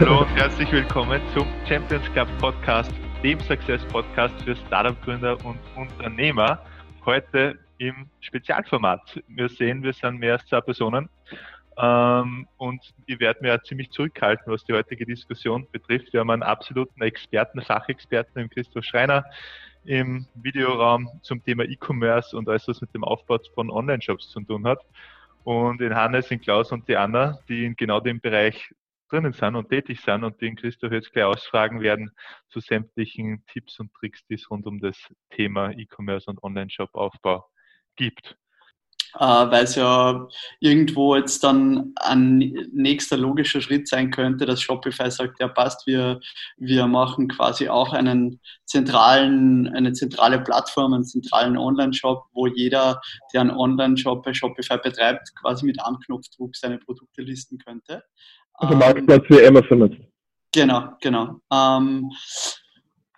Hallo und herzlich willkommen zum Champions Club Podcast, dem Success Podcast für Startup-Gründer und Unternehmer. Heute im Spezialformat. Wir sehen, wir sind mehr als zwei Personen. Ähm, und ich werde mir ziemlich zurückhalten, was die heutige Diskussion betrifft. Wir haben einen absoluten Experten, Fachexperten im Christoph Schreiner im Videoraum zum Thema E-Commerce und alles, was mit dem Aufbau von Online-Shops zu tun hat. Und in Hannes, in Klaus und die Anna, die in genau dem Bereich drinnen sind und tätig sind und den Christoph jetzt gleich ausfragen werden zu sämtlichen Tipps und Tricks, die es rund um das Thema E-Commerce und Online-Shop-Aufbau gibt. Äh, weil es ja irgendwo jetzt dann ein nächster logischer Schritt sein könnte, dass Shopify sagt, ja passt, wir, wir machen quasi auch einen zentralen, eine zentrale Plattform, einen zentralen Online-Shop, wo jeder, der einen Online-Shop bei Shopify betreibt, quasi mit einem Knopfdruck seine Produkte listen könnte. Also Marktplatz wie Amazon nutzt. Genau, genau. Ähm,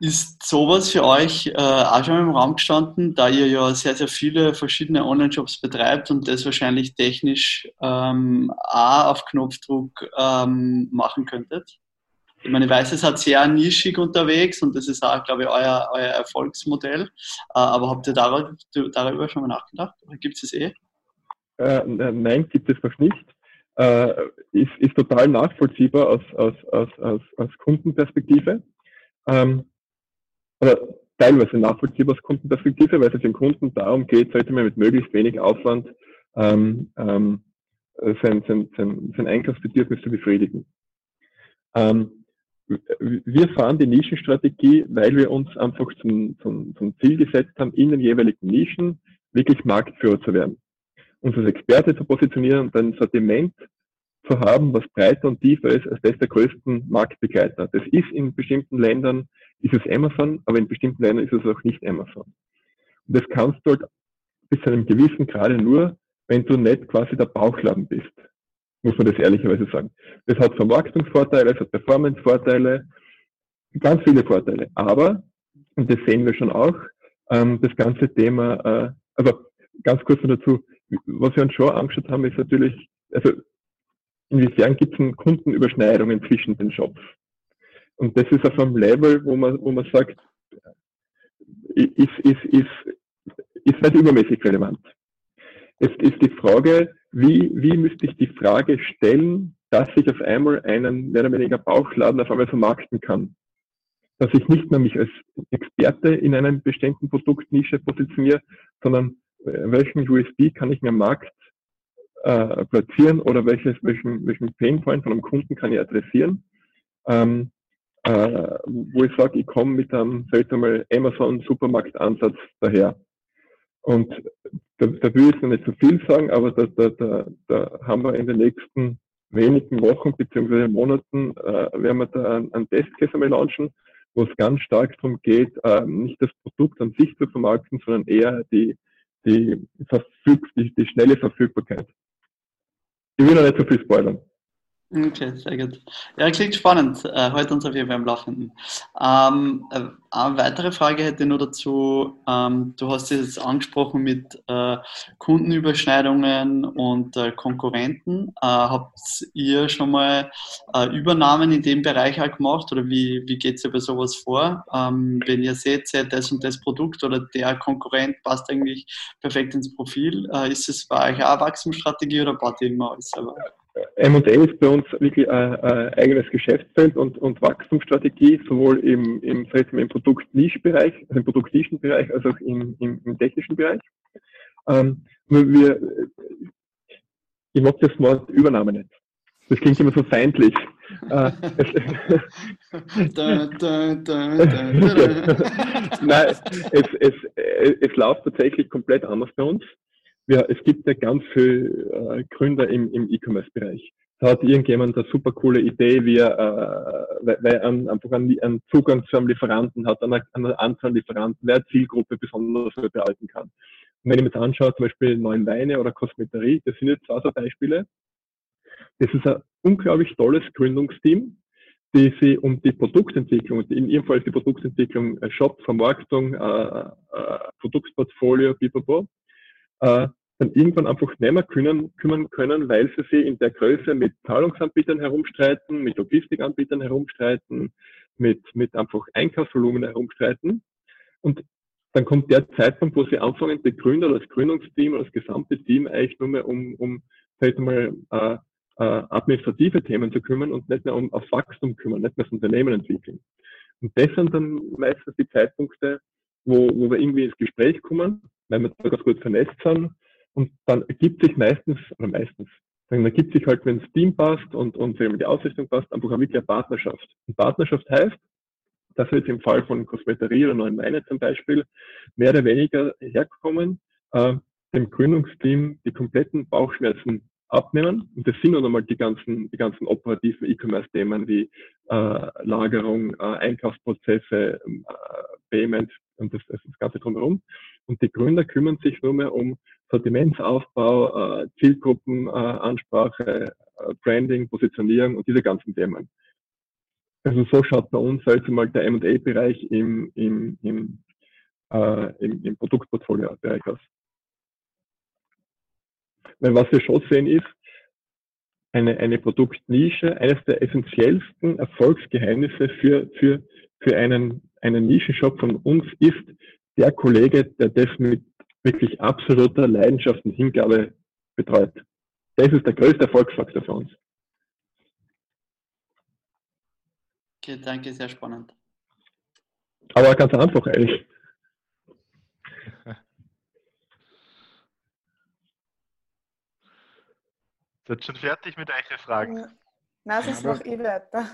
ist sowas für euch äh, auch schon im Raum gestanden, da ihr ja sehr, sehr viele verschiedene Online-Shops betreibt und das wahrscheinlich technisch ähm, auch auf Knopfdruck ähm, machen könntet? Ich meine, ich weiß, es hat sehr nischig unterwegs und das ist auch, glaube ich, euer, euer Erfolgsmodell. Äh, aber habt ihr darüber, darüber schon mal nachgedacht? Oder gibt es es eh? Äh, nein, gibt es noch nicht äh, ist, ist total nachvollziehbar aus, aus, aus, aus, aus Kundenperspektive. Ähm, oder teilweise nachvollziehbar aus Kundenperspektive, weil es den Kunden darum geht, sollte man mit möglichst wenig Aufwand ähm, ähm, sein, sein, sein, sein Einkaufsbedürfnis zu befriedigen. Ähm, wir fahren die Nischenstrategie, weil wir uns einfach zum, zum, zum Ziel gesetzt haben, in den jeweiligen Nischen wirklich Marktführer zu werden uns als Experte zu positionieren und ein Sortiment zu haben, was breiter und tiefer ist als das der größten Marktbegleiter. Das ist in bestimmten Ländern, ist es Amazon, aber in bestimmten Ländern ist es auch nicht Amazon. Und das kannst du halt bis zu einem gewissen Grade nur, wenn du nicht quasi der Bauchladen bist. Muss man das ehrlicherweise sagen. Das hat Vermarktungsvorteile, es hat Performancevorteile, ganz viele Vorteile. Aber, und das sehen wir schon auch, ähm, das ganze Thema, äh, also ganz kurz noch dazu, was wir uns schon angeschaut haben, ist natürlich, also inwiefern gibt es Kundenüberschneidungen zwischen den Shops? Und das ist auf einem Level, wo man, wo man sagt, ist, ist, ist, ist nicht übermäßig relevant. Jetzt ist die Frage, wie, wie müsste ich die Frage stellen, dass ich auf einmal einen mehr oder weniger Bauchladen auf einmal vermarkten kann? Dass ich nicht mehr mich als Experte in einem bestimmten Produktnische positioniere, sondern welchen USB kann ich mir am Markt äh, platzieren oder welches, welchen, welchen Painpoint von einem Kunden kann ich adressieren, ähm, äh, wo ich sage, ich komme mit einem, vielleicht einmal Amazon Supermarktansatz daher. Und da, da will ich noch nicht zu so viel sagen, aber da, da, da, da haben wir in den nächsten wenigen Wochen bzw. Monaten äh, werden wir da einen, einen Testcase einmal launchen, wo es ganz stark darum geht, äh, nicht das Produkt an sich zu vermarkten, sondern eher die, die, Verfüg die, die schnelle Verfügbarkeit. Ich will noch nicht so viel spoilern. Okay, sehr gut. Ja, klingt spannend. Äh, heute uns auf jeden Fall am Laufenden. Ähm, äh, eine weitere Frage hätte ich nur dazu. Ähm, du hast es jetzt angesprochen mit äh, Kundenüberschneidungen und äh, Konkurrenten. Äh, habt ihr schon mal äh, Übernahmen in dem Bereich auch gemacht oder wie, wie geht es bei sowas vor? Ähm, wenn ihr seht, seht das und das Produkt oder der Konkurrent passt eigentlich perfekt ins Profil, ist es bei euch auch eine Wachstumsstrategie oder baut ihr immer alles selber? M&A ist bei uns wirklich ein, ein, eigenes Geschäftsfeld und, und Wachstumsstrategie, sowohl im, im, im Produkt-Niche-Bereich, also im Produkt-Nischen-Bereich, als auch im, im, im technischen Bereich. Ähm, wir, ich mag das Wort Übernahme nicht. Das klingt immer so feindlich. Nein, es, es, es läuft tatsächlich komplett anders bei uns ja, es gibt ja ganz viele äh, Gründer im, im E-Commerce-Bereich. Da hat irgendjemand eine super coole Idee, wie er, äh, weil, weil er einfach einen, einen, Zugang zu einem Lieferanten hat, eine, eine Anzahl Lieferanten, wer Zielgruppe besonders behalten kann. Und wenn ich mir jetzt anschaue, zum Beispiel Neuen Weine oder Kosmeterie, das sind jetzt zwei so Beispiele. Das ist ein unglaublich tolles Gründungsteam, die sich um die Produktentwicklung, in ihrem Fall die Produktentwicklung, äh, Shop, Vermarktung, äh, äh, Produktportfolio, pipapo, äh, dann irgendwann einfach nicht mehr können, kümmern können, weil sie sich in der Größe mit Zahlungsanbietern herumstreiten, mit Logistikanbietern herumstreiten, mit, mit einfach Einkaufsvolumen herumstreiten. Und dann kommt der Zeitpunkt, wo sie anfangen, die Gründer oder das Gründungsteam oder das gesamte Team eigentlich nur mehr um, um vielleicht mal äh, äh, administrative Themen zu kümmern und nicht mehr um aufs Wachstum kümmern, nicht mehr das Unternehmen entwickeln. Und das sind dann meistens die Zeitpunkte, wo, wo wir irgendwie ins Gespräch kommen, weil wir da ganz gut vernetzt sind. Und dann ergibt sich meistens, oder meistens, dann ergibt sich halt, wenn das Team passt und, und die Ausrichtung passt, einfach eine wirkliche Partnerschaft. Und Partnerschaft heißt, dass wir jetzt im Fall von Kosmeterie oder Neuen Meine zum Beispiel mehr oder weniger herkommen, äh, dem Gründungsteam die kompletten Bauchschmerzen abnehmen. Und das sind dann einmal die ganzen, die ganzen operativen E-Commerce-Themen wie äh, Lagerung, äh, Einkaufsprozesse, äh, Payment und das, das Ganze drumherum. Und die Gründer kümmern sich nur mehr um Sortimentsaufbau, äh, Zielgruppenansprache, äh, Branding, Positionierung und diese ganzen Themen. Also so schaut bei uns also mal der M&A-Bereich im, im, im, äh, im, im Produktportfolio-Bereich aus. Weil was wir schon sehen ist, eine, eine Produktnische, eines der essentiellsten Erfolgsgeheimnisse für, für, für einen, einen Nischenshop von uns ist der Kollege, der das mit wirklich absoluter Leidenschaft und Hingabe betreut. Das ist der größte Erfolgsfaktor für uns. Okay, danke, sehr spannend. Aber ganz einfach eigentlich. Seid schon fertig mit euren Fragen? Nein, sonst mache ich weiter.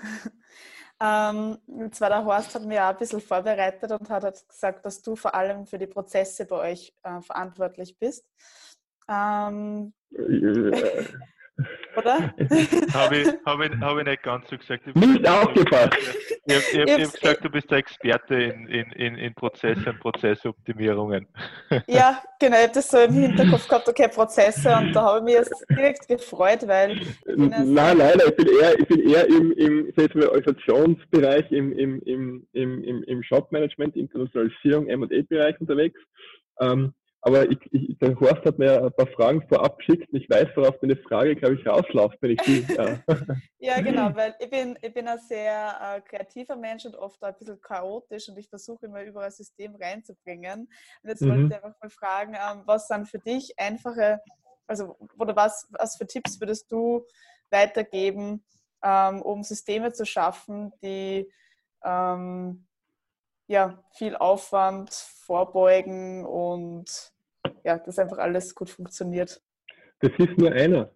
Ähm, und zwar der Horst hat mir auch ein bisschen vorbereitet und hat halt gesagt, dass du vor allem für die Prozesse bei euch äh, verantwortlich bist. Ähm, oder? habe ich, hab ich, hab ich nicht ganz so gesagt. Nicht aufgepasst. Ich habe hab, hab gesagt, du bist der Experte in, in, in, in Prozesse und Prozessoptimierungen. Ja, genau. Ich habe das so im Hinterkopf gehabt, okay, Prozesse. Und da habe ich mich jetzt direkt gefreut, weil. Nein, leider. Ich bin eher, ich bin eher im, im Organisationsbereich, im, im, im, im, im Shopmanagement, Internationalisierung, M&A-Bereich unterwegs. Ähm, aber ich, ich, der Horst hat mir ein paar Fragen vorab geschickt und ich weiß, worauf deine Frage, glaube ich, rausläuft, wenn ich die. Ja. ja, genau, weil ich bin, ich bin ein sehr äh, kreativer Mensch und oft auch ein bisschen chaotisch und ich versuche immer überall System reinzubringen. Und jetzt mhm. wollte ich einfach mal fragen, ähm, was dann für dich einfache, also oder was, was für Tipps würdest du weitergeben, ähm, um Systeme zu schaffen, die ähm, ja, viel Aufwand vorbeugen und ja, dass einfach alles gut funktioniert. Das ist nur einer.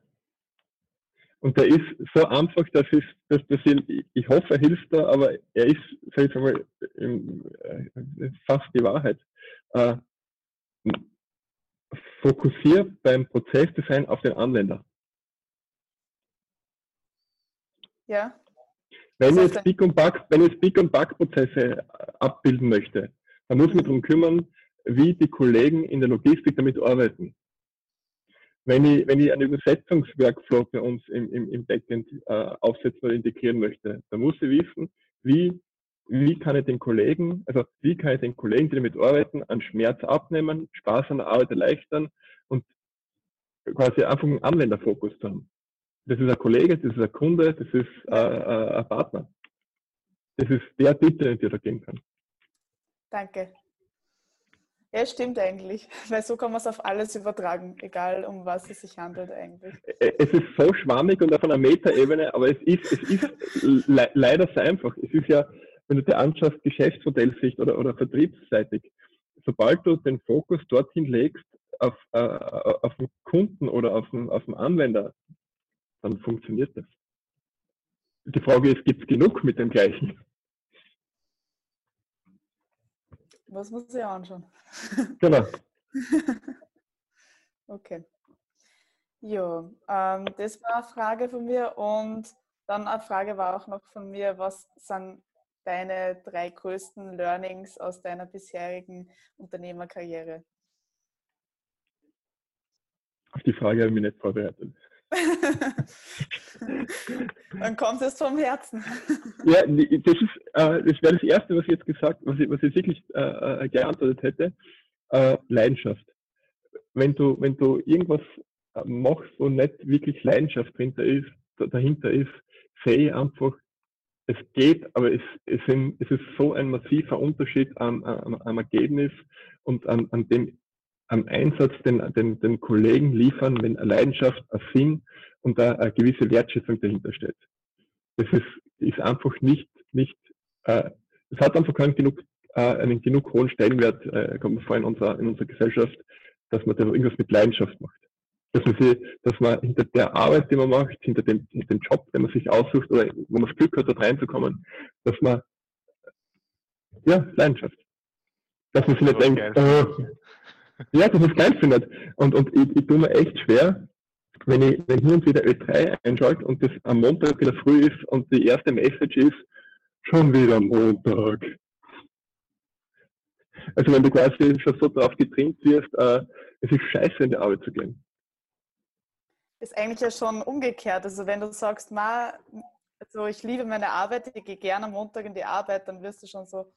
Und der ist so einfach, dass, ich, dass, dass ich, ich hoffe, er hilft da, aber er ist, sag ich mal, äh, fast die Wahrheit. Äh, fokussier beim Prozessdesign auf den Anwender. Ja. Wenn ich jetzt Pick und Back, wenn ich Pick und Back Prozesse abbilden möchte, dann muss man darum kümmern, wie die Kollegen in der Logistik damit arbeiten. Wenn ich, wenn ich einen Übersetzungsworkflow bei uns im, im, im Backend äh, aufsetzen oder integrieren möchte, dann muss ich wissen, wie, wie kann ich den Kollegen, also wie kann ich den Kollegen, die damit arbeiten, an Schmerz abnehmen, Spaß an der Arbeit erleichtern und quasi einfach einen Anwenderfokus haben. Das ist ein Kollege, das ist ein Kunde, das ist äh, äh, ein Partner. Das ist der Tipp, den ich da geben kann. Danke. Ja, stimmt eigentlich, weil so kann man es auf alles übertragen, egal um was es sich handelt eigentlich. Es ist so schwammig und auf einer Metaebene, aber es ist, es ist le leider so einfach. Es ist ja, wenn du dir anschaust, Geschäftsmodellsicht oder, oder vertriebsseitig, sobald du den Fokus dorthin legst, auf, äh, auf den Kunden oder auf den, auf den Anwender, dann funktioniert das. Die Frage ist, gibt es genug mit dem gleichen? Was muss ich anschauen? Genau. okay. Ja, ähm, das war eine Frage von mir und dann eine Frage war auch noch von mir, was sind deine drei größten Learnings aus deiner bisherigen Unternehmerkarriere? Auf die Frage habe ich mich nicht vorbereitet. Dann kommt es vom Herzen. ja, das äh, das wäre das Erste, was ich jetzt gesagt, was ich, was ich wirklich äh, äh geantwortet hätte. Äh, Leidenschaft. wenn du, wenn du irgendwas äh, machst, wo nicht wirklich Leidenschaft dahinter ist, dahinter ist, sehe einfach, es geht, aber es, es, sind, es ist so ein massiver Unterschied am, am, am Ergebnis und an, an dem am Einsatz den, den, den Kollegen liefern, wenn eine Leidenschaft, ein Sinn und eine, eine gewisse Wertschätzung dahinter steht. Das ist, ist einfach nicht, nicht äh, es hat einfach keinen genug, äh, einen genug hohen Stellenwert, äh, kommt mir vor in unserer, in unserer Gesellschaft, dass man da irgendwas mit Leidenschaft macht. Dass man, sie, dass man hinter der Arbeit, die man macht, hinter dem, hinter dem Job, den man sich aussucht, oder wo man das Glück hat, dort reinzukommen, dass man, ja, Leidenschaft. Dass man sich nicht denkt, oh, ja, dass man es geil findet. Und, und ich, ich tue mir echt schwer, wenn ich, wenn hin und wieder Ö3 einschalte und das am Montag wieder früh ist und die erste Message ist, schon wieder Montag. Also wenn du quasi schon so drauf getrimmt wirst, äh, es ist scheiße, in die Arbeit zu gehen. Ist eigentlich ja schon umgekehrt. Also wenn du sagst, ma, also ich liebe meine Arbeit, ich gehe gerne am Montag in die Arbeit, dann wirst du schon so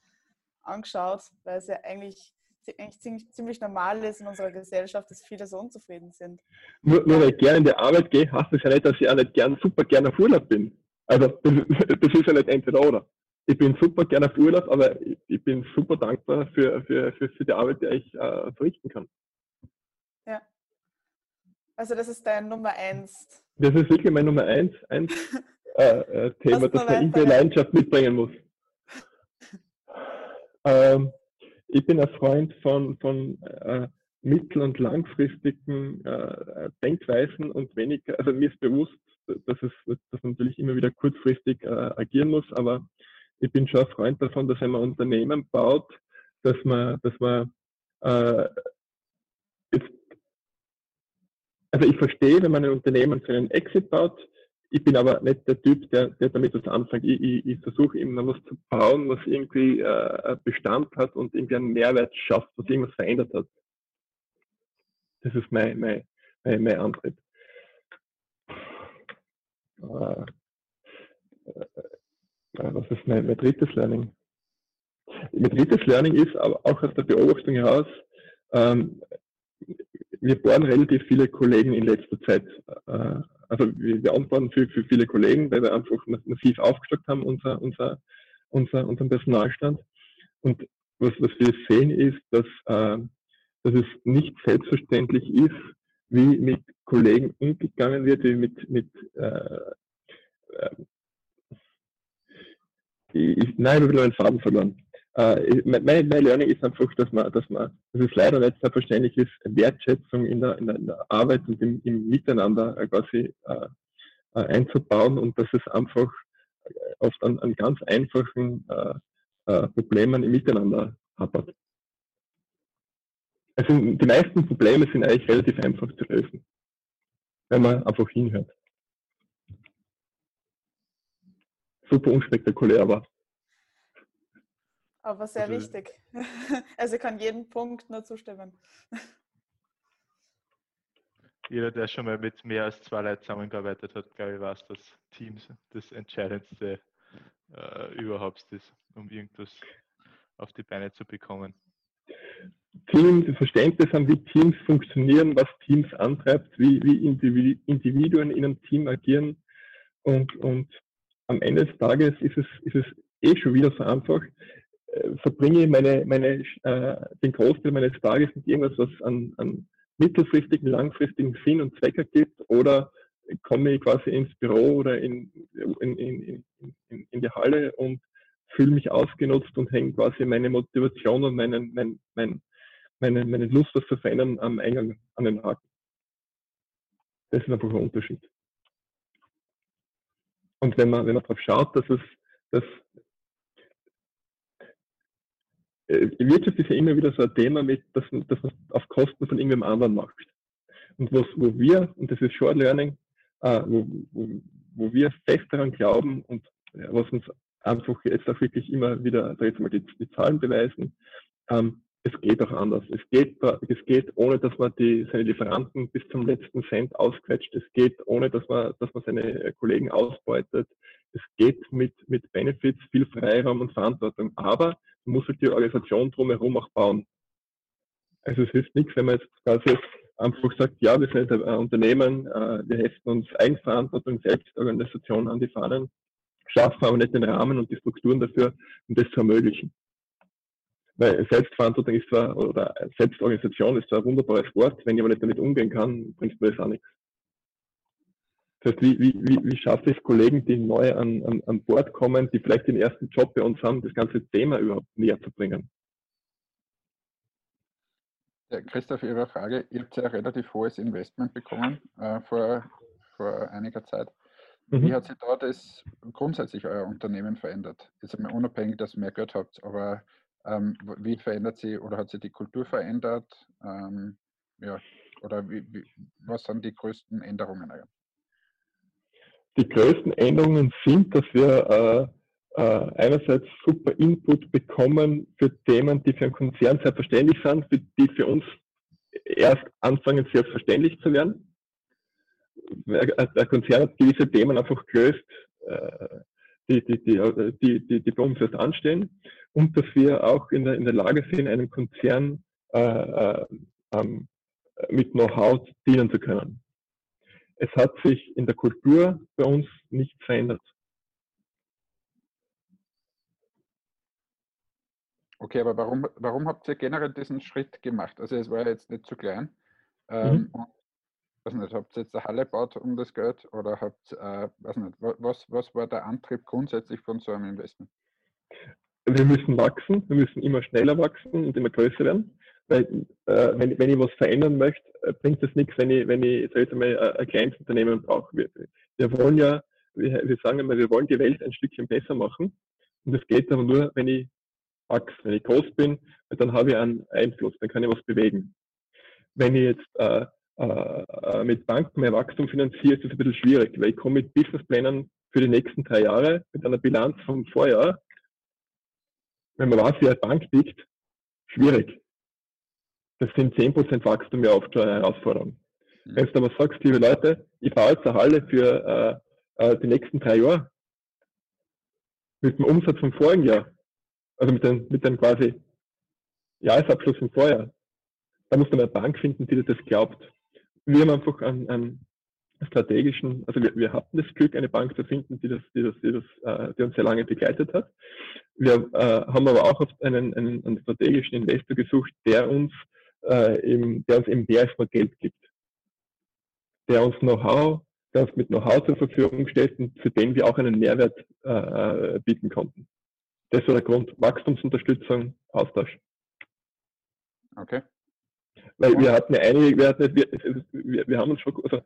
angeschaut, weil es ja eigentlich, eigentlich ziemlich, ziemlich normal ist in unserer Gesellschaft, dass viele so unzufrieden sind. Nur, nur weil ich gerne in die Arbeit gehe, heißt das ja nicht, dass ich auch nicht gern, super gerne auf Urlaub bin. Also das, das ist ja nicht entweder oder ich bin super gerne auf Urlaub, aber ich, bin super dankbar für, für, für, für die Arbeit, die ich äh, verrichten kann. Ja. Also das ist dein Nummer eins. Das ist wirklich mein Nummer eins, eins äh, äh, Thema, das man irgendwie Leidenschaft mitbringen muss. ähm, ich bin ein Freund von, von äh, mittel- und langfristigen äh, Denkweisen und weniger, also mir ist bewusst, dass es dass man natürlich immer wieder kurzfristig äh, agieren muss, aber ich bin schon ein Freund davon, dass wenn man Unternehmen baut, dass man, dass man äh, jetzt, also ich verstehe, wenn man ein Unternehmen für einen Exit baut, ich bin aber nicht der Typ, der, der damit was anfängt. Ich, ich, ich versuche immer was zu bauen, was irgendwie äh, Bestand hat und irgendwie einen Mehrwert schafft, was irgendwas verändert hat. Das ist mein, mein, mein, mein Antrieb. Äh, was ist mein, mein drittes Learning? Mein drittes Learning ist aber auch aus der Beobachtung heraus, ähm, wir bohren relativ viele Kollegen in letzter Zeit. Äh, also wir, antworten für, für viele Kollegen, weil wir einfach massiv aufgestockt haben, unser, unser, unser, unseren Personalstand. Und was, was wir sehen ist, dass, äh, dass es nicht selbstverständlich ist, wie mit Kollegen umgegangen wird, wie mit, mit äh, äh ich, nein, ich habe meinen Faden verloren. Äh, mein, mein Learning ist einfach, dass man, dass man, dass es leider nicht selbstverständlich ist, Wertschätzung in der, in der, in der Arbeit und im, im Miteinander äh, quasi äh, äh, einzubauen und dass es einfach äh, oft an, an ganz einfachen äh, äh, Problemen im Miteinander hapert. Also die meisten Probleme sind eigentlich relativ einfach zu lösen, wenn man einfach hinhört. super unspektakulär war. Aber sehr also, wichtig. Also ich kann jeden Punkt nur zustimmen. Jeder, der schon mal mit mehr als zwei Leuten zusammengearbeitet hat, glaube ich, weiß, dass Teams das Entscheidendste äh, überhaupt ist, um irgendwas auf die Beine zu bekommen. Teams, Verständnis haben, wie Teams funktionieren, was Teams antreibt, wie, wie Individuen in einem Team agieren und, und am Ende des Tages ist es, ist es eh schon wieder so einfach. Verbringe meine, meine, äh, den Großteil meines Tages mit irgendwas, was an, an mittelfristigen, langfristigen Sinn und Zweck ergibt oder komme ich quasi ins Büro oder in, in, in, in, in die Halle und fühle mich ausgenutzt und hänge quasi meine Motivation und meinen, mein, mein, meine, meine Lust, was zu verändern, am Eingang an den Haken. Das ist einfach ein Unterschied. Und wenn man, wenn man darauf schaut, dass es, dass äh, Wirtschaft ist ja immer wieder so ein Thema, mit, dass, dass man auf Kosten von irgendwem anderen macht. Und was, wo wir, und das ist Short Learning, äh, wo, wo, wo wir fest daran glauben und ja, was uns einfach jetzt auch wirklich immer wieder, da jetzt mal die, die Zahlen beweisen, ähm, es geht auch anders. Es geht, es geht, ohne dass man die, seine Lieferanten bis zum letzten Cent ausquetscht. Es geht, ohne dass man, dass man seine Kollegen ausbeutet. Es geht mit, mit Benefits, viel Freiraum und Verantwortung. Aber man muss halt die Organisation drumherum auch bauen. Also es hilft nichts, wenn man jetzt quasi einfach sagt, ja, wir sind ein Unternehmen, äh, wir heften uns Eigenverantwortung, Selbstorganisation an die Fahnen, schaffen aber nicht den Rahmen und die Strukturen dafür, um das zu ermöglichen. Weil Selbstverantwortung ist zwar, oder Selbstorganisation ist zwar ein wunderbares Wort, wenn aber nicht damit umgehen kann, bringt mir das auch nichts. Das heißt, wie, wie, wie, schaffe ich es Kollegen, die neu an, an, an Bord kommen, die vielleicht den ersten Job bei uns haben, das ganze Thema überhaupt näher zu bringen? Ja, Christoph, Ihre Frage. Ihr habt ja ein relativ hohes Investment bekommen äh, vor, vor einiger Zeit. Mhm. Wie hat sich da das grundsätzlich euer Unternehmen verändert? Jetzt einmal unabhängig, dass ihr mehr Geld habt, aber ähm, wie verändert sie oder hat sich die Kultur verändert? Ähm, ja, oder wie, wie, was sind die größten Änderungen? Die größten Änderungen sind, dass wir äh, äh, einerseits super Input bekommen für Themen, die für einen Konzern selbstverständlich sind, für die für uns erst anfangen selbstverständlich zu werden. Der Konzern hat gewisse Themen einfach gelöst, äh, die, die, die, die, die, die bei uns erst anstehen und dass wir auch in der, in der Lage sind, einem Konzern äh, äh, ähm, mit Know-how dienen zu können. Es hat sich in der Kultur bei uns nichts verändert. Okay, aber warum, warum habt ihr generell diesen Schritt gemacht? Also es war ja jetzt nicht zu klein. Ähm, mhm weiß nicht, habt ihr jetzt eine Halle gebaut um das Geld oder habt, äh, weiß nicht, was, was war der Antrieb grundsätzlich von so einem Investment? Wir müssen wachsen, wir müssen immer schneller wachsen und immer größer werden. Weil, äh, wenn, wenn ich was verändern möchte, äh, bringt es nichts, wenn ich, wenn ich jetzt einmal, ein kleines Unternehmen brauche. Wir, wir wollen ja, wir, wir sagen immer, wir wollen die Welt ein Stückchen besser machen. Und das geht aber nur, wenn ich wachse. Wenn ich groß bin, dann habe ich einen Einfluss, dann kann ich was bewegen. Wenn ich jetzt äh, äh, mit Banken mehr Wachstum finanziere, ist das ein bisschen schwierig, weil ich komme mit Businessplänen für die nächsten drei Jahre mit einer Bilanz vom Vorjahr. Wenn man weiß, wie eine Bank liegt, schwierig. Das sind 10% Wachstum ja oft schon eine Herausforderung. Mhm. Wenn du aber sagst, liebe Leute, ich baue jetzt eine Halle für äh, äh, die nächsten drei Jahre mit dem Umsatz vom vorigen Jahr, also mit dem, mit dem quasi Jahresabschluss vom Vorjahr, da muss man eine Bank finden, die das glaubt wir haben einfach einen, einen strategischen, also wir, wir, hatten das Glück, eine Bank zu finden, die das, die das, die das, äh, die uns sehr lange begleitet hat. Wir äh, haben aber auch einen, einen, einen, strategischen Investor gesucht, der uns, äh, eben, der uns eben nur Geld gibt, der uns Know-how, der uns mit Know-how zur Verfügung stellt und für den wir auch einen Mehrwert äh, bieten konnten. Das war der Grund. Wachstumsunterstützung, Austausch. Okay. Weil wir hatten ja einige, wir, hatten, wir, wir, wir haben uns schon, also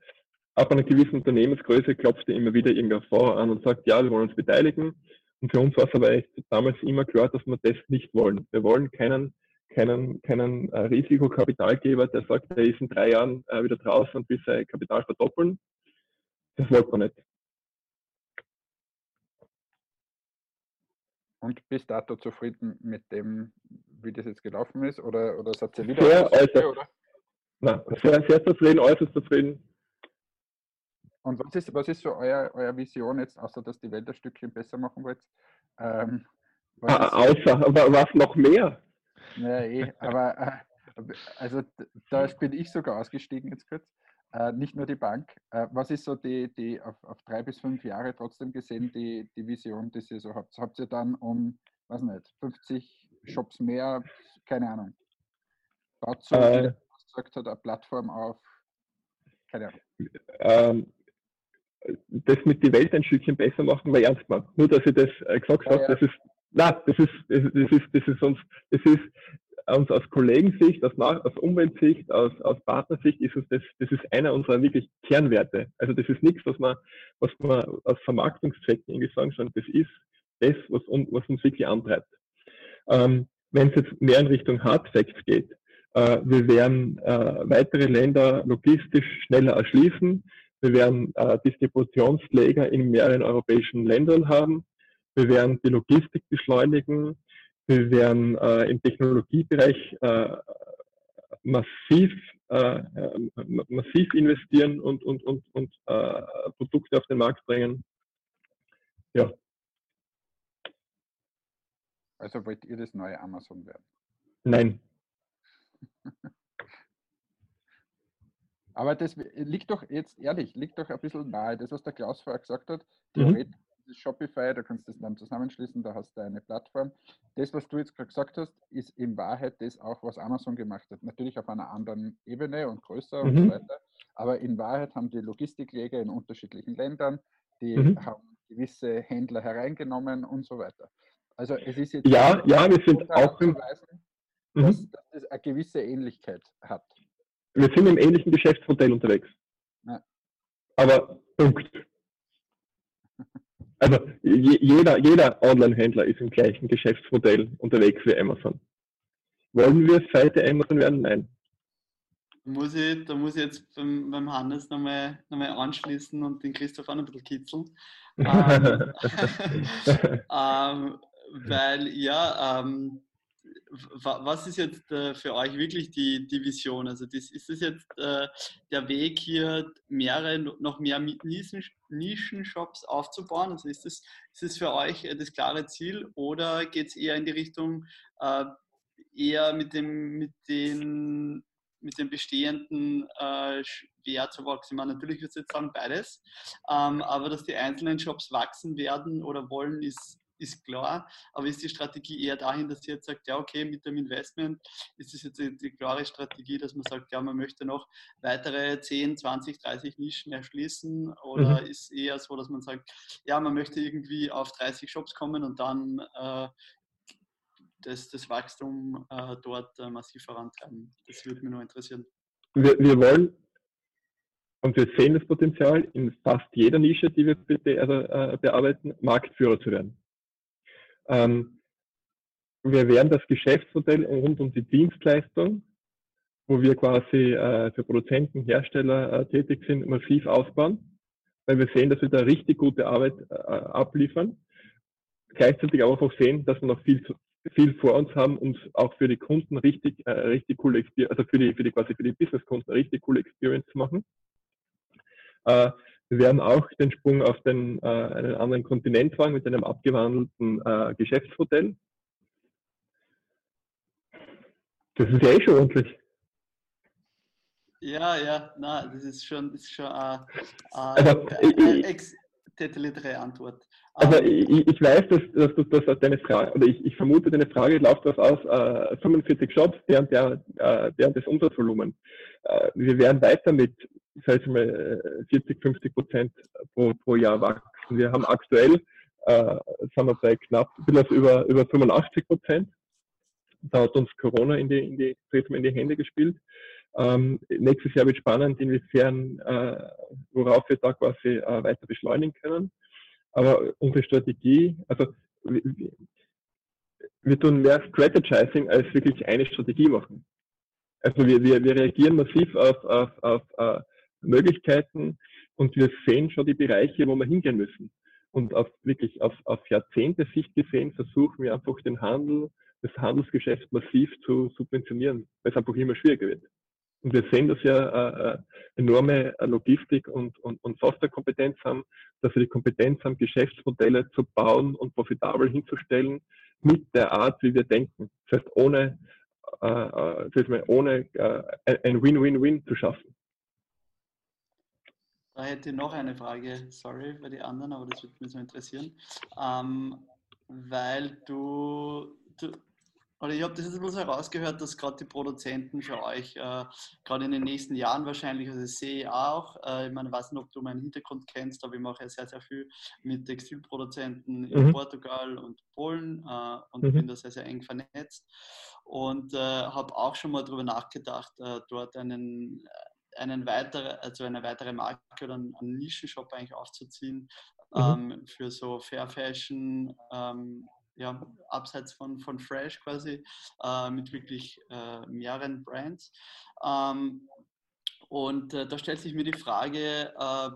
ab einer gewissen Unternehmensgröße klopfte immer wieder irgendein Fonds an und sagt, ja, wir wollen uns beteiligen. Und für uns war es aber echt damals immer klar, dass wir das nicht wollen. Wir wollen keinen, keinen, keinen äh, Risikokapitalgeber, der sagt, er ist in drei Jahren äh, wieder draußen und will sein Kapital verdoppeln. Das wollten wir nicht. Und bis dato zufrieden mit dem, wie das jetzt gelaufen ist? Oder, oder seid ihr wieder? Sehr, äußerst, oder? Nein, sehr, sehr zufrieden, äußerst zufrieden. Und was ist, was ist so euer, euer Vision jetzt, außer dass die Welt ein Stückchen besser machen wollt? Ähm, ah, außer, aber was noch mehr? Ja, eh, aber äh, also da bin ich sogar ausgestiegen jetzt kurz. Äh, nicht nur die Bank. Äh, was ist so die, die auf, auf, drei bis fünf Jahre trotzdem gesehen, die, die Vision, die ihr so habt? Habt ihr dann um, weiß nicht, 50 Shops mehr, keine Ahnung. Baut so, äh, gesagt hat, eine Plattform auf, keine Ahnung. Ähm, das mit die Welt ein Stückchen besser machen, war ernst gemacht. Nur, dass ich das äh, gesagt ja, habe, ja. das ist, na, das ist, das ist, das ist uns, das ist uns aus Kollegensicht, aus, aus Umweltsicht, aus, aus Partnersicht ist es das, das ist einer unserer wirklich Kernwerte. Also das ist nichts, was man, was man aus Vermarktungszwecken irgendwie sagen, sondern das ist das, was, was uns wirklich antreibt. Ähm, Wenn es jetzt mehr in Richtung Hard Facts geht, äh, wir werden äh, weitere Länder logistisch schneller erschließen. Wir werden äh, Distributionsleger in mehreren europäischen Ländern haben. Wir werden die Logistik beschleunigen. Wir werden äh, im Technologiebereich äh, massiv, äh, massiv investieren und, und, und, und äh, Produkte auf den Markt bringen. Ja. Also wollt ihr das neue Amazon werden? Nein. Aber das liegt doch jetzt ehrlich, liegt doch ein bisschen nahe. Das, was der Klaus vorher gesagt hat, theoretisch mhm. ist Shopify, da kannst du das dann zusammenschließen, da hast du eine Plattform. Das, was du jetzt gerade gesagt hast, ist in Wahrheit das auch, was Amazon gemacht hat. Natürlich auf einer anderen Ebene und größer mhm. und so weiter. Aber in Wahrheit haben die Logistikleger in unterschiedlichen Ländern, die mhm. haben gewisse Händler hereingenommen und so weiter. Also es ist jetzt ja, ja, wir sind auch im, mhm. dass, dass es eine gewisse Ähnlichkeit hat. Wir sind im ähnlichen Geschäftsmodell unterwegs. Ja. Aber Punkt. Also jeder, jeder Online-Händler ist im gleichen Geschäftsmodell unterwegs wie Amazon. Wollen wir Seite Amazon werden? Nein. Da muss ich, da muss ich jetzt beim, beim Hannes nochmal noch mal anschließen und den Christoph auch noch ein bisschen kitzeln. ähm, ähm, weil ja, ähm, was ist jetzt äh, für euch wirklich die, die Vision? Also das, ist es jetzt äh, der Weg hier, mehrere, noch mehr Nischen, Nischenshops aufzubauen? Also ist das, ist für euch äh, das klare Ziel oder geht es eher in die Richtung, äh, eher mit, dem, mit, den, mit den bestehenden äh, schwer zu wachsen? Meine, natürlich würde ich jetzt sagen beides, ähm, aber dass die einzelnen Shops wachsen werden oder wollen, ist ist klar, aber ist die Strategie eher dahin, dass sie jetzt sagt, ja, okay, mit dem Investment ist es jetzt die, die, klare Strategie, dass man sagt, ja, man möchte noch weitere 10, 20, 30 Nischen erschließen oder mhm. ist eher so, dass man sagt, ja, man möchte irgendwie auf 30 Shops kommen und dann äh, das, das Wachstum äh, dort äh, massiv vorantreiben. Das würde mich nur interessieren. Wir, wir wollen und wir sehen das Potenzial in fast jeder Nische, die wir bitte, also, äh, bearbeiten, Marktführer zu werden. Ähm, wir werden das Geschäftsmodell rund um die Dienstleistung, wo wir quasi äh, für Produzenten, Hersteller äh, tätig sind, massiv ausbauen, weil wir sehen, dass wir da richtig gute Arbeit äh, abliefern. Gleichzeitig aber auch sehen, dass wir noch viel, viel vor uns haben, um auch für die Kunden richtig, äh, richtig coole also für die, für die quasi für die Business-Kunden richtig coole Experience zu machen. Äh, wir werden auch den Sprung auf den, äh, einen anderen Kontinent wagen mit einem abgewandelten äh, Geschäftsmodell. Das ist ja eh schon ordentlich. Ja, ja, na, das ist schon, das ist schon äh, also, eine ex-totalitäre Antwort. Also ich, ich, weiß, dass, dass du das deine Frage, oder ich, ich vermute, deine Frage läuft darauf aus, äh, 45 Shops, deren, der, äh, deren das Umsatzvolumen. Äh, wir werden weiter mit sage ich mal, 40, 50 Prozent pro, pro Jahr wachsen. Wir haben aktuell, äh, sind wir bei knapp, bisschen über, über 85 Prozent. Da hat uns Corona in die, in die, in die Hände gespielt. Ähm, nächstes Jahr wird spannend, inwiefern, äh, worauf wir da quasi äh, weiter beschleunigen können. Aber unsere Strategie, also wir, wir tun mehr Strategizing als wirklich eine Strategie machen. Also wir, wir, wir reagieren massiv auf, auf, auf, auf Möglichkeiten und wir sehen schon die Bereiche, wo wir hingehen müssen. Und auf wirklich auf, auf Jahrzehnte Sicht gesehen versuchen wir einfach den Handel, das Handelsgeschäft massiv zu subventionieren, weil es einfach immer schwieriger wird. Und wir sehen, dass wir äh, äh enorme äh, Logistik und, und, und Softwarekompetenz haben, dass wir die Kompetenz haben, Geschäftsmodelle zu bauen und profitabel hinzustellen mit der Art, wie wir denken. Das heißt, ohne, äh, äh das heißt, ohne äh, ein Win-Win-Win zu schaffen. Da hätte ich noch eine Frage, sorry für die anderen, aber das würde mich so interessieren. Ähm, weil du, du oder ich habe das jetzt bloß herausgehört, dass gerade die Produzenten für euch äh, gerade in den nächsten Jahren wahrscheinlich, also das sehe ich auch, äh, ich meine, ich weiß nicht, ob du meinen Hintergrund kennst, aber ich mache ja sehr, sehr viel mit Textilproduzenten mhm. in Portugal und Polen äh, und mhm. bin da sehr, sehr eng vernetzt und äh, habe auch schon mal darüber nachgedacht, äh, dort einen einen weitere, also eine weitere Marke oder einen, einen Nischenshop eigentlich aufzuziehen mhm. ähm, für so Fair Fashion, ähm, ja, abseits von, von Fresh quasi, äh, mit wirklich äh, mehreren Brands. Ähm, und äh, da stellt sich mir die Frage, äh,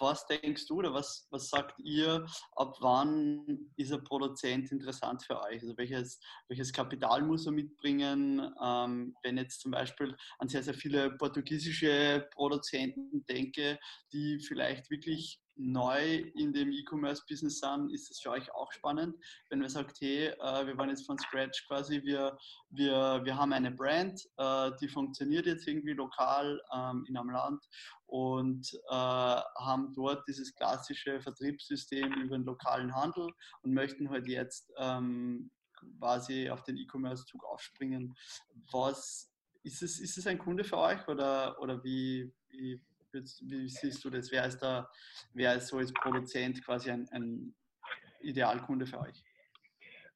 was denkst du oder was, was sagt ihr, ab wann ist ein Produzent interessant für euch? Also welches, welches Kapital muss er mitbringen? Ähm, wenn jetzt zum Beispiel an sehr, sehr viele portugiesische Produzenten denke, die vielleicht wirklich neu in dem E-Commerce-Business sind, ist es für euch auch spannend, wenn ihr sagt, hey, äh, wir waren jetzt von Scratch quasi, wir, wir, wir haben eine Brand, äh, die funktioniert jetzt irgendwie lokal ähm, in einem Land und äh, haben dort dieses klassische Vertriebssystem über den lokalen Handel und möchten halt jetzt ähm, quasi auf den E-Commerce-Zug aufspringen. Was ist es, ist es ein Kunde für euch oder, oder wie, wie, wie siehst du das? Wer ist da, wer ist so als Produzent quasi ein, ein Idealkunde für euch?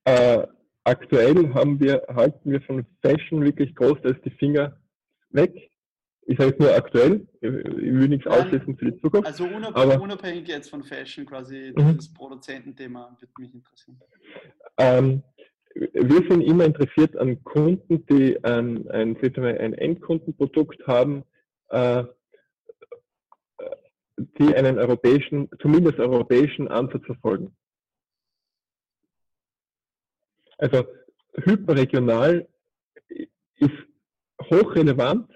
Äh, aktuell wir, halten wir von Fashion wirklich großteils die Finger weg. Ich sage jetzt nur aktuell, ich will nichts ausschließen für die Zukunft. Also unabhängig, unabhängig jetzt von Fashion, quasi mhm. dieses Produzententhema würde mich interessieren. Ähm, wir sind immer interessiert an Kunden, die ein, ein, ein Endkundenprodukt haben, äh, die einen europäischen, zumindest europäischen Ansatz verfolgen. Also hyperregional ist hochrelevant.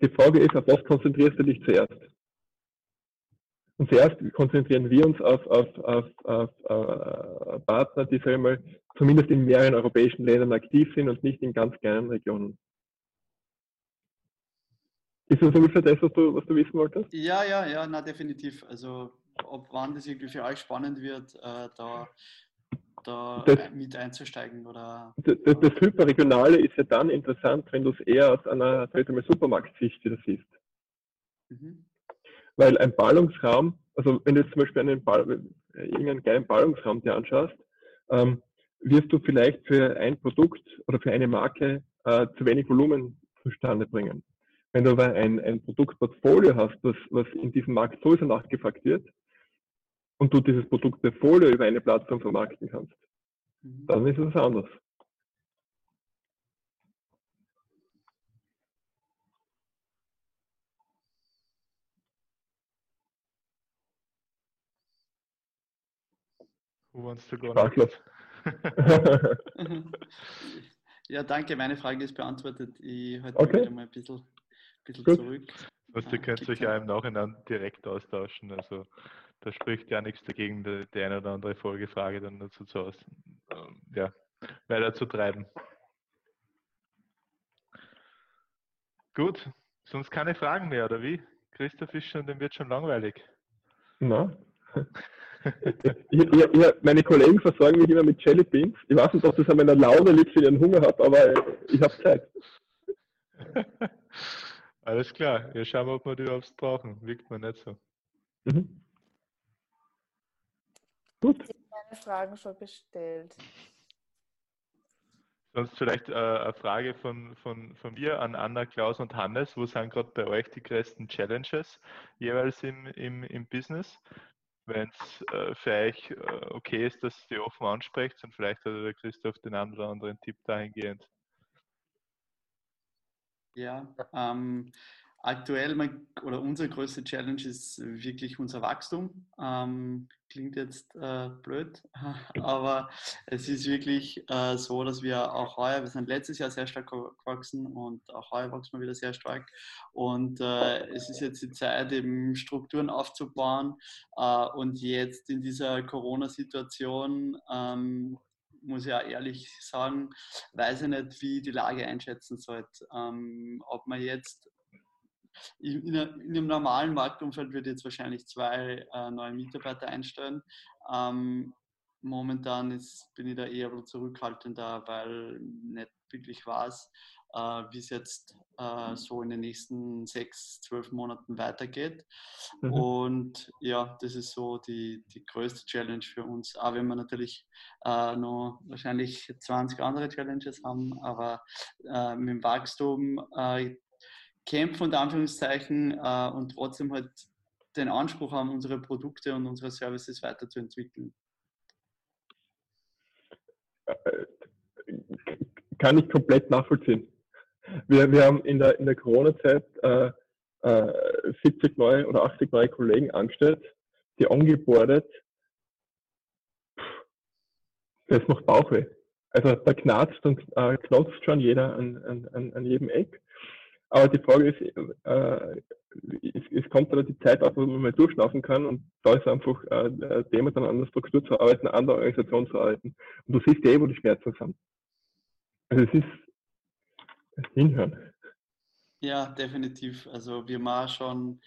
Die Frage ist, auf was konzentrierst du dich zuerst? Und zuerst konzentrieren wir uns auf, auf, auf, auf uh, Partner, die sagen wir mal, zumindest in mehreren europäischen Ländern aktiv sind und nicht in ganz kleinen Regionen. Ist das ungefähr das, was du, was du wissen wolltest? Ja, ja, ja, na definitiv. Also ob wann das irgendwie für euch spannend wird, äh, da, da das, mit einzusteigen oder. Das, das, das Hyperregionale ist ja dann interessant, wenn du es eher aus einer Supermarkt-Sicht wieder siehst. Mhm. Weil ein Ballungsraum, also wenn du jetzt zum Beispiel einen Ball, irgendeinen geilen Ballungsraum dir anschaust, ähm, wirst du vielleicht für ein Produkt oder für eine Marke äh, zu wenig Volumen zustande bringen. Wenn du aber ein, ein Produktportfolio hast, was, was in diesem Markt sowieso nachgefragt wird, und du dieses Produktportfolio über eine Plattform vermarkten kannst, mhm. dann ist es anders. Who wants to go next? ja, danke. Meine Frage ist beantwortet. Ich halte okay. mal ein bisschen bisschen Gut. zurück. Also, ihr könnt euch ja im Nachhinein direkt austauschen. Also da spricht ja nichts dagegen, die, die eine oder andere Folgefrage dann dazu zu aus, ähm, ja, weiter zu treiben. Gut, sonst keine Fragen mehr, oder wie? Christoph ist schon, dem wird schon langweilig. Na. ich, ich, ich, meine Kollegen versorgen mich immer mit Jelly Beans. Ich weiß nicht, ob das an meiner Laune liegt, wenn ich einen Hunger habe, aber ich habe Zeit. Alles klar. Ja, schauen wir, ob wir die überhaupt brauchen. Wirkt mir nicht so. Mhm. Gut. Ich habe meine Fragen schon bestellt. Sonst vielleicht äh, eine Frage von, von, von mir an Anna, Klaus und Hannes. Wo sind gerade bei euch die größten Challenges jeweils im, im, im Business? Wenn es äh, für euch äh, okay ist, dass ihr offen ansprecht und vielleicht hat der Christoph den einen oder anderen Tipp dahingehend. Ja, ähm, aktuell mein, oder unsere größte Challenge ist wirklich unser Wachstum. Ähm, klingt jetzt äh, blöd, aber es ist wirklich äh, so, dass wir auch heuer, wir sind letztes Jahr sehr stark gewachsen und auch heuer wachsen wir wieder sehr stark. Und äh, es ist jetzt die Zeit, eben Strukturen aufzubauen äh, und jetzt in dieser Corona-Situation ähm, muss ich auch ehrlich sagen, weiß ich nicht, wie die Lage einschätzen sollte. Ähm, ob man jetzt in, in, einem normalen Marktumfeld würde jetzt wahrscheinlich zwei äh, neue Mitarbeiter einstellen. Ähm, momentan ist, bin ich da eher zurückhaltender, weil nicht wirklich äh, wie es jetzt äh, so in den nächsten sechs, zwölf Monaten weitergeht. Mhm. Und ja, das ist so die, die größte Challenge für uns. Auch wenn wir natürlich äh, noch wahrscheinlich 20 andere Challenges haben, aber äh, mit dem Wachstum äh, kämpfen unter Anführungszeichen äh, und trotzdem halt den Anspruch haben, unsere Produkte und unsere Services weiterzuentwickeln. Kann ich komplett nachvollziehen. Wir, wir haben in der, in der Corona-Zeit äh, äh, 70 neue oder 80 neue Kollegen angestellt, die angebordet. Das macht Bauchweh. Also da knarzt und äh, knotzt schon jeder an, an, an jedem Eck. Aber die Frage ist, äh, ist, es kommt aber die Zeit auf, wo man mal durchschnaufen kann und da ist einfach äh, Thema, dann an der Struktur zu arbeiten, an der Organisation zu arbeiten. Und du siehst eh, wo die Schmerzen sind. Also es ist hinhören. Ja, definitiv. Also wir machen schon,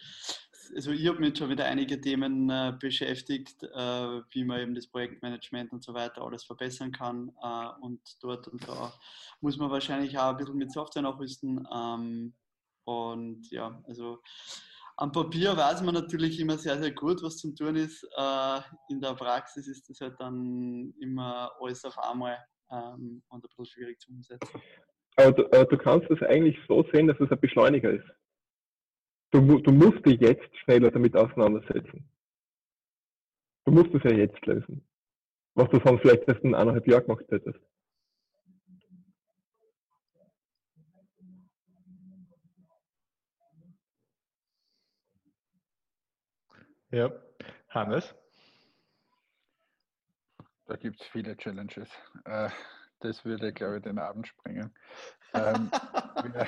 also ich habe mich schon wieder einige Themen äh, beschäftigt, äh, wie man eben das Projektmanagement und so weiter alles verbessern kann. Äh, und dort und da muss man wahrscheinlich auch ein bisschen mit Software nachrüsten. Ähm, und ja, also am Papier weiß man natürlich immer sehr, sehr gut, was zum tun ist. Äh, in der Praxis ist das halt dann immer alles auf einmal ähm, und ein bisschen schwierig zu umsetzen. Aber du, aber du kannst es eigentlich so sehen, dass es ein Beschleuniger ist. Du, du musst dich jetzt schneller damit auseinandersetzen. Du musst es ja jetzt lösen. Was du sonst vielleicht erst in eineinhalb Jahren gemacht hättest. Ja, Hannes? Da gibt es viele Challenges. Äh, das würde, glaube ich, den Abend sprengen. Ähm, wir,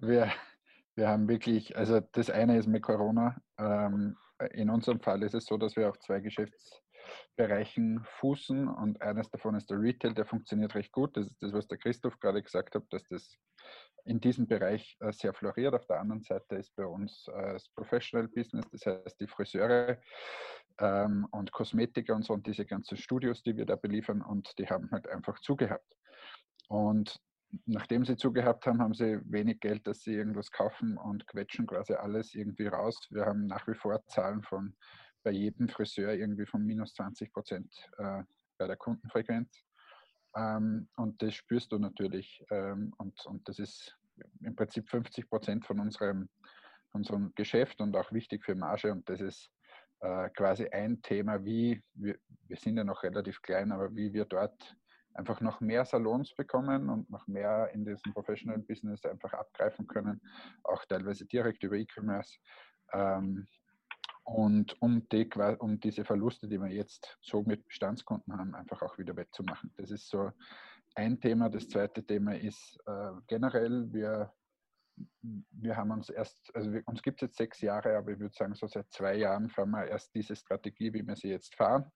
wir, wir, haben wirklich, also das eine ist mit Corona. Ähm, in unserem Fall ist es so, dass wir auf zwei Geschäftsbereichen fußen und eines davon ist der Retail, der funktioniert recht gut. Das ist das, was der Christoph gerade gesagt hat, dass das in diesem Bereich äh, sehr floriert. Auf der anderen Seite ist bei uns äh, das Professional Business, das heißt die Friseure ähm, und Kosmetiker und so und diese ganzen Studios, die wir da beliefern und die haben halt einfach zugehabt. Und nachdem sie zugehabt haben, haben sie wenig Geld, dass sie irgendwas kaufen und quetschen quasi alles irgendwie raus. Wir haben nach wie vor Zahlen von bei jedem Friseur irgendwie von minus 20 Prozent äh, bei der Kundenfrequenz. Ähm, und das spürst du natürlich. Ähm, und, und das ist im Prinzip 50 Prozent von unserem, unserem Geschäft und auch wichtig für Marge. Und das ist äh, quasi ein Thema, wie wir, wir sind ja noch relativ klein, aber wie wir dort einfach noch mehr Salons bekommen und noch mehr in diesem Professional Business einfach abgreifen können, auch teilweise direkt über E-Commerce. Ähm, und um, die, um diese Verluste, die wir jetzt so mit Bestandskunden haben, einfach auch wieder wettzumachen. Das ist so ein Thema. Das zweite Thema ist äh, generell, wir, wir haben uns erst, also wir, uns gibt es jetzt sechs Jahre, aber ich würde sagen, so seit zwei Jahren fahren wir erst diese Strategie, wie wir sie jetzt fahren.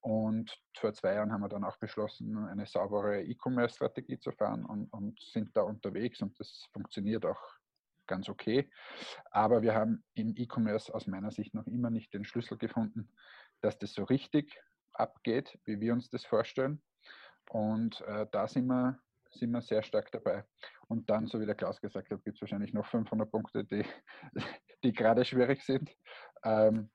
Und vor zwei Jahren haben wir dann auch beschlossen, eine saubere E-Commerce-Strategie zu fahren und, und, sind da unterwegs und das funktioniert auch ganz okay. Aber wir haben im E-Commerce aus meiner Sicht noch immer nicht den Schlüssel gefunden, dass das so richtig abgeht, wie wir uns das vorstellen. Und äh, da sind wir, sind wir sehr stark dabei. Und dann, so wie der Klaus gesagt hat, gibt es wahrscheinlich noch 500 Punkte, die, die gerade schwierig sind. Ähm,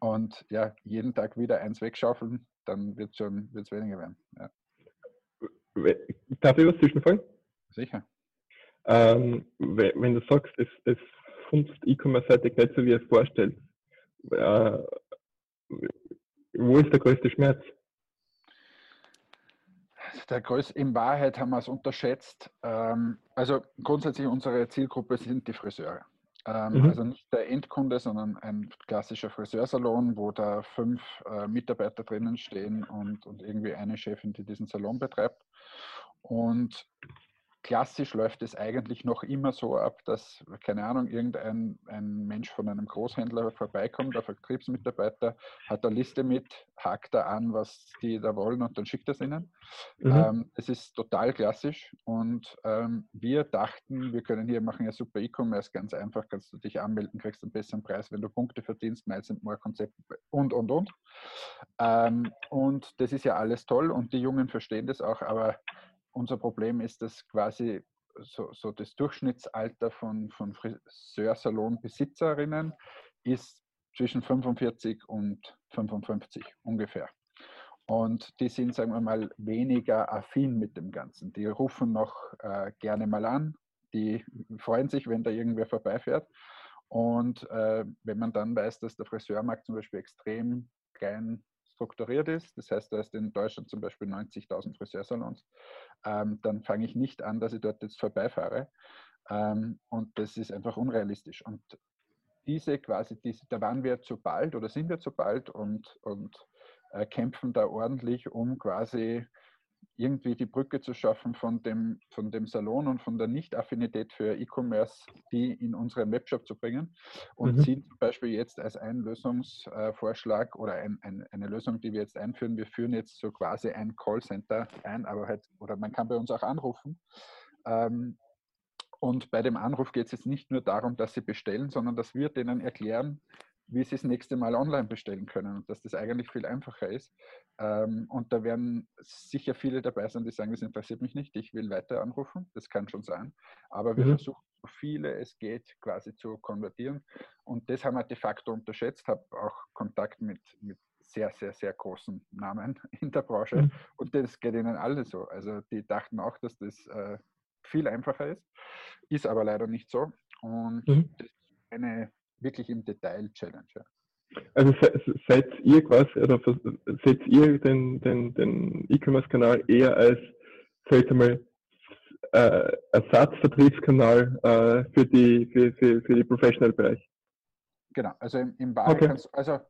und ja, jeden Tag wieder eins wegschaufeln, dann wird es schon wird's weniger werden. Ja. Darf ich was zwischenfragen? Sicher. Ähm, wenn du sagst, es, es funzt E-Commerce-seitig nicht so, wie es vorstellt, äh, wo ist der größte Schmerz? Der größte, in Wahrheit haben wir es unterschätzt. Ähm, also grundsätzlich unsere Zielgruppe sind die Friseure. Ähm, mhm. Also nicht der Endkunde, sondern ein klassischer Friseursalon, wo da fünf äh, Mitarbeiter drinnen stehen und, und irgendwie eine Chefin, die diesen Salon betreibt. Und klassisch läuft es eigentlich noch immer so ab, dass, keine Ahnung, irgendein ein Mensch von einem Großhändler vorbeikommt, der Vertriebsmitarbeiter hat eine Liste mit, hakt da an, was die da wollen und dann schickt er es ihnen. Mhm. Ähm, es ist total klassisch und ähm, wir dachten, wir können hier machen ja super E-Commerce, ganz einfach, kannst du dich anmelden, kriegst einen besseren Preis, wenn du Punkte verdienst, Miles and More Konzept und, und, und. Ähm, und das ist ja alles toll und die Jungen verstehen das auch, aber unser Problem ist, dass quasi so, so das Durchschnittsalter von, von Friseursalonbesitzerinnen ist zwischen 45 und 55 ungefähr. Und die sind, sagen wir mal, weniger affin mit dem Ganzen. Die rufen noch äh, gerne mal an, die freuen sich, wenn da irgendwer vorbeifährt. Und äh, wenn man dann weiß, dass der Friseurmarkt zum Beispiel extrem klein strukturiert ist, das heißt, da ist in Deutschland zum Beispiel 90.000 Friseursalons, ähm, dann fange ich nicht an, dass ich dort jetzt vorbeifahre. Ähm, und das ist einfach unrealistisch. Und diese quasi, diese, da waren wir zu bald oder sind wir zu bald und, und äh, kämpfen da ordentlich, um quasi irgendwie die Brücke zu schaffen von dem, von dem Salon und von der Nicht-Affinität für E-Commerce, die in unseren Webshop zu bringen und mhm. ziehen zum Beispiel jetzt als einen Lösungsvorschlag oder ein, ein, eine Lösung, die wir jetzt einführen. Wir führen jetzt so quasi ein Callcenter ein, aber halt, oder man kann bei uns auch anrufen. Ähm, und bei dem Anruf geht es jetzt nicht nur darum, dass sie bestellen, sondern dass wir denen erklären, wie sie das nächste Mal online bestellen können und dass das eigentlich viel einfacher ist. Ähm, und da werden sicher viele dabei sein, die sagen, das interessiert mich nicht, ich will weiter anrufen, das kann schon sein. Aber wir mhm. versuchen so viele es geht quasi zu konvertieren und das haben wir de facto unterschätzt, habe auch Kontakt mit, mit sehr, sehr, sehr großen Namen in der Branche mhm. und das geht ihnen alle so. Also die dachten auch, dass das äh, viel einfacher ist, ist aber leider nicht so und mhm. das ist eine wirklich im Detail Challenge. Also seid ihr quasi, oder seht ihr den, den, den E-Commerce-Kanal eher als, sag ich mal, äh, Ersatzvertriebskanal äh, für, die, für, für, für die Professional-Bereich? Genau, also im, im Wahrheit okay. kannst also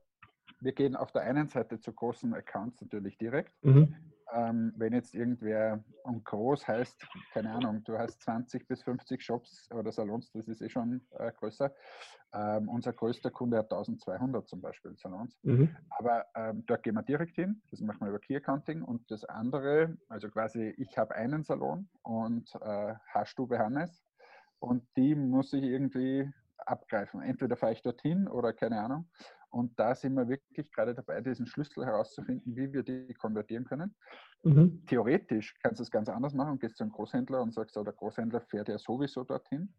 wir gehen auf der einen Seite zu großen Accounts natürlich direkt. Mhm ähm, wenn jetzt irgendwer und groß heißt, keine Ahnung, du hast 20 bis 50 Shops oder Salons, das ist eh schon äh, größer. Ähm, unser größter Kunde hat 1200 zum Beispiel Salons. Mhm. Aber ähm, dort gehen wir direkt hin, das machen wir über Key Accounting. Und das andere, also quasi, ich habe einen Salon und äh, Haarstube Hannes und die muss ich irgendwie abgreifen. Entweder fahre ich dorthin oder keine Ahnung. Und da sind wir wirklich gerade dabei, diesen Schlüssel herauszufinden, wie wir die konvertieren können. Mhm. Theoretisch kannst du es ganz anders machen, gehst zu einem Großhändler und sagst, oh, der Großhändler fährt ja sowieso dorthin.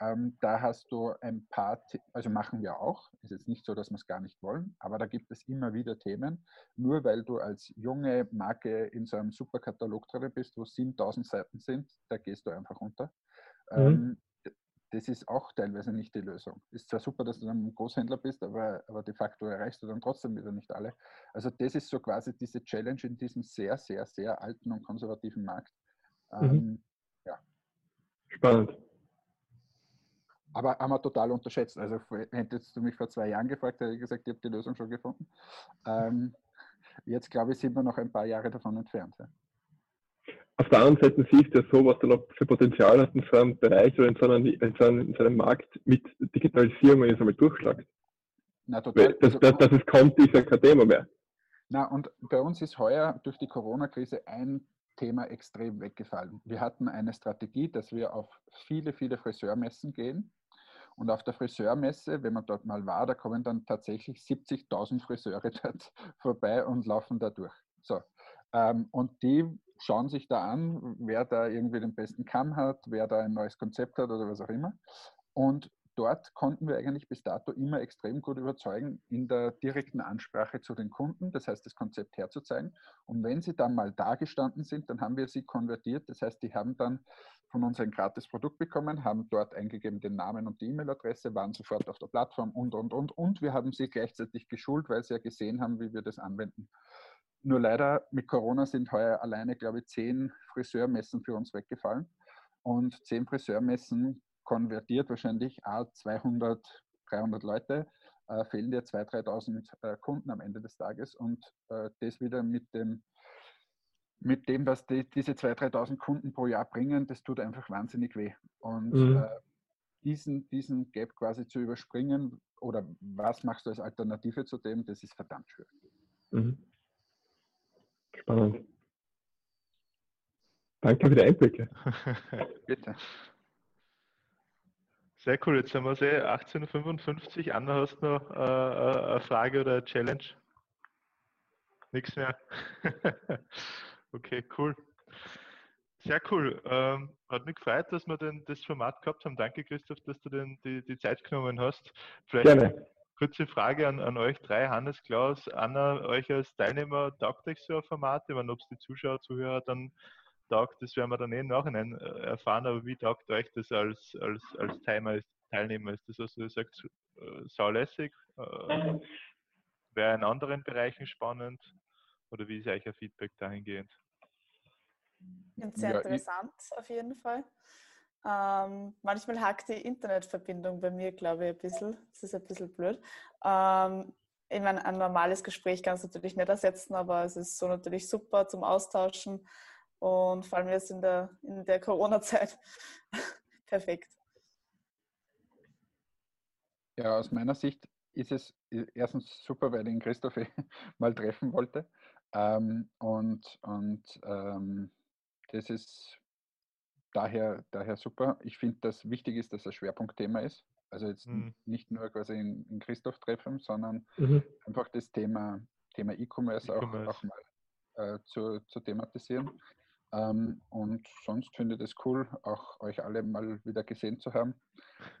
Ähm, da hast du ein paar, also machen wir auch, ist jetzt nicht so, dass wir es gar nicht wollen, aber da gibt es immer wieder Themen. Nur weil du als junge Marke in so einem Superkatalog drin bist, wo 7000 Seiten sind, da gehst du einfach unter. Mhm. Ähm, das ist auch teilweise nicht die Lösung. Ist zwar super, dass du dann ein Großhändler bist, aber, aber de facto erreichst du dann trotzdem wieder nicht alle. Also das ist so quasi diese Challenge in diesem sehr, sehr, sehr alten und konservativen Markt. Mhm. Ähm, ja. Spannend. Aber haben wir total unterschätzt. Also hättest du mich vor zwei Jahren gefragt, hätte ich gesagt, ich habe die Lösung schon gefunden. Ähm, jetzt glaube ich, sind wir noch ein paar Jahre davon entfernt. Ja auf der anderen Seite siehst du ja so, was du noch für Potenzial hast in so einem Bereich oder in so einem, in so einem, in so einem Markt mit Digitalisierung, wenn es einmal durchschlagt. Na, total. Das, also das, dass es kommt, ist ja kein Thema mehr. Na, und bei uns ist heuer durch die Corona-Krise ein Thema extrem weggefallen. Wir hatten eine Strategie, dass wir auf viele, viele Friseurmessen gehen. Und auf der Friseurmesse, wenn man dort mal war, da kommen dann tatsächlich 70.000 Friseure dort vorbei und laufen da durch. So. Ähm, und die schauen sich da an, wer da irgendwie den besten Kamm hat, wer da ein neues Konzept hat oder was auch immer. Und dort konnten wir eigentlich bis dato immer extrem gut überzeugen in der direkten Ansprache zu den Kunden, das heißt das Konzept herzuzeigen. Und wenn sie dann mal da gestanden sind, dann haben wir sie konvertiert. Das heißt, die haben dann von uns ein gratis Produkt bekommen, haben dort eingegeben den Namen und die E-Mail-Adresse, waren sofort auf der Plattform und, und, und. Und wir haben sie gleichzeitig geschult, weil sie ja gesehen haben, wie wir das anwenden. Nur leider mit Corona sind heuer alleine, glaube ich, zehn Friseurmessen für uns weggefallen. Und zehn Friseurmessen konvertiert wahrscheinlich auch 200, 300 Leute, äh, fehlen dir 2.000, 3.000 äh, Kunden am Ende des Tages. Und äh, das wieder mit dem, mit dem, was die, diese 2.000, 3.000 Kunden pro Jahr bringen, das tut einfach wahnsinnig weh. Und mhm. Äh, diesen, diesen Gap quasi zu überspringen oder was machst du als Alternative zu dem, das ist verdammt schwierig. Mhm. Spannend. Danke für die Einblicke. Bitte. Sehr cool, jetzt haben wir es eh 18.55 Anna, hast du noch äh, äh, eine Frage oder eine Challenge? Nichts mehr? okay, cool. Sehr cool. Ähm, hat mich gefreut, dass wir den, das Format gehabt haben. Danke, Christoph, dass du den, die, die Zeit genommen hast. Vielleicht Gerne. Kurze Frage an, an euch drei, Hannes, Klaus, Anna, euch als Teilnehmer, taugt euch so ein Format? Ich meine, ob es die Zuschauer, Zuhörer dann taugt, das werden wir dann eh im Nachhinein äh, erfahren, aber wie taugt euch das als, als, als Teilnehmer, Teilnehmer? Ist das, was du sagst, äh, saulässig? Äh, Wäre in anderen Bereichen spannend? Oder wie ist euch ein Feedback dahingehend? Sehr ja, interessant, auf jeden Fall. Ähm, manchmal hakt die Internetverbindung bei mir, glaube ich, ein bisschen. Das ist ein bisschen blöd. Ähm, ich meine, ein normales Gespräch kannst du natürlich nicht ersetzen, aber es ist so natürlich super zum Austauschen. Und vor allem jetzt in der, in der Corona-Zeit perfekt. Ja, aus meiner Sicht ist es erstens super, weil ich den Christoph mal treffen wollte. Ähm, und und ähm, das ist daher, daher super. Ich finde, dass wichtig ist, dass es Schwerpunktthema ist. Also jetzt mhm. nicht nur quasi in, in Christoph treffen, sondern mhm. einfach das Thema Thema E-Commerce e auch, auch, mal äh, zu, zu thematisieren. Ähm, und sonst finde ich es cool, auch euch alle mal wieder gesehen zu haben.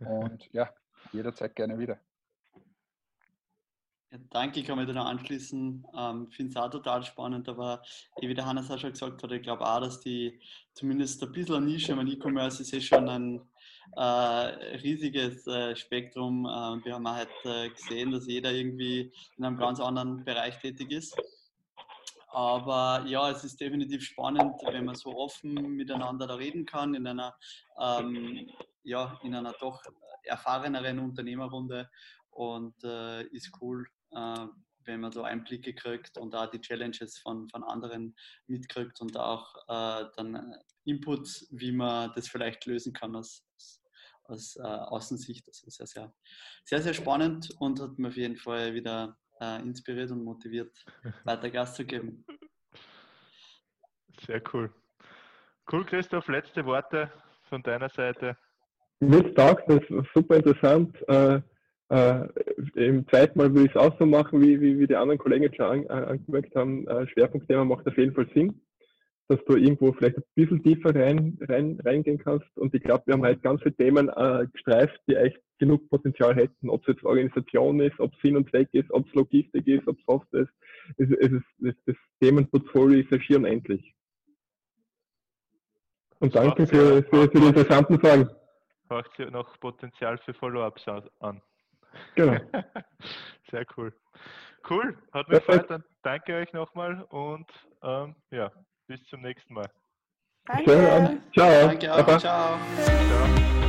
Und ja, jederzeit gerne wieder. Ja, danke, ich kann mich da noch anschließen. Ähm, Finde es auch total spannend, aber wie der Hannes auch schon gesagt hat, ich glaube auch, dass die zumindest ein bisschen Nische, mein E-Commerce ist eh schon ein äh, riesiges äh, Spektrum. Äh, wir haben auch heute gesehen, dass jeder irgendwie in einem ganz anderen Bereich tätig ist. Aber ja, es ist definitiv spannend, wenn man so offen miteinander da reden kann, in einer, ähm, ja, in einer doch erfahreneren Unternehmerrunde. Und äh, ist cool, äh, wenn man so Einblicke kriegt und auch die Challenges von, von anderen mitkriegt und auch äh, dann Inputs, wie man das vielleicht lösen kann aus, aus äh, Außensicht. Das ist sehr, sehr, sehr, sehr spannend und hat mir auf jeden Fall wieder äh, inspiriert und motiviert, weiter Gas zu geben. Sehr cool. Cool, Christoph, letzte Worte von deiner Seite. Mir taugt das super interessant. Äh, äh, Im zweiten Mal würde ich es auch so machen, wie, wie, wie die anderen Kollegen jetzt schon an, angemerkt haben. Äh, Schwerpunktthema macht auf jeden Fall Sinn, dass du irgendwo vielleicht ein bisschen tiefer rein, rein, reingehen kannst. Und ich glaube, wir haben halt ganz viele Themen äh, gestreift, die echt genug Potenzial hätten, ob es jetzt Organisation ist, ob es Sinn und Zweck ist, ob es Logistik ist, ob es Software ist. Es, es ist das, das Themenportfolio ist ja schier unendlich. Und danke für, für, für die interessanten Fragen. Braucht sie noch Potenzial für Follow-ups an. Genau. Sehr cool. Cool, hat mich gefreut. Dann danke euch nochmal und ähm, ja, bis zum nächsten Mal. Danke. Ciao. Danke auch. Ciao. Ciao.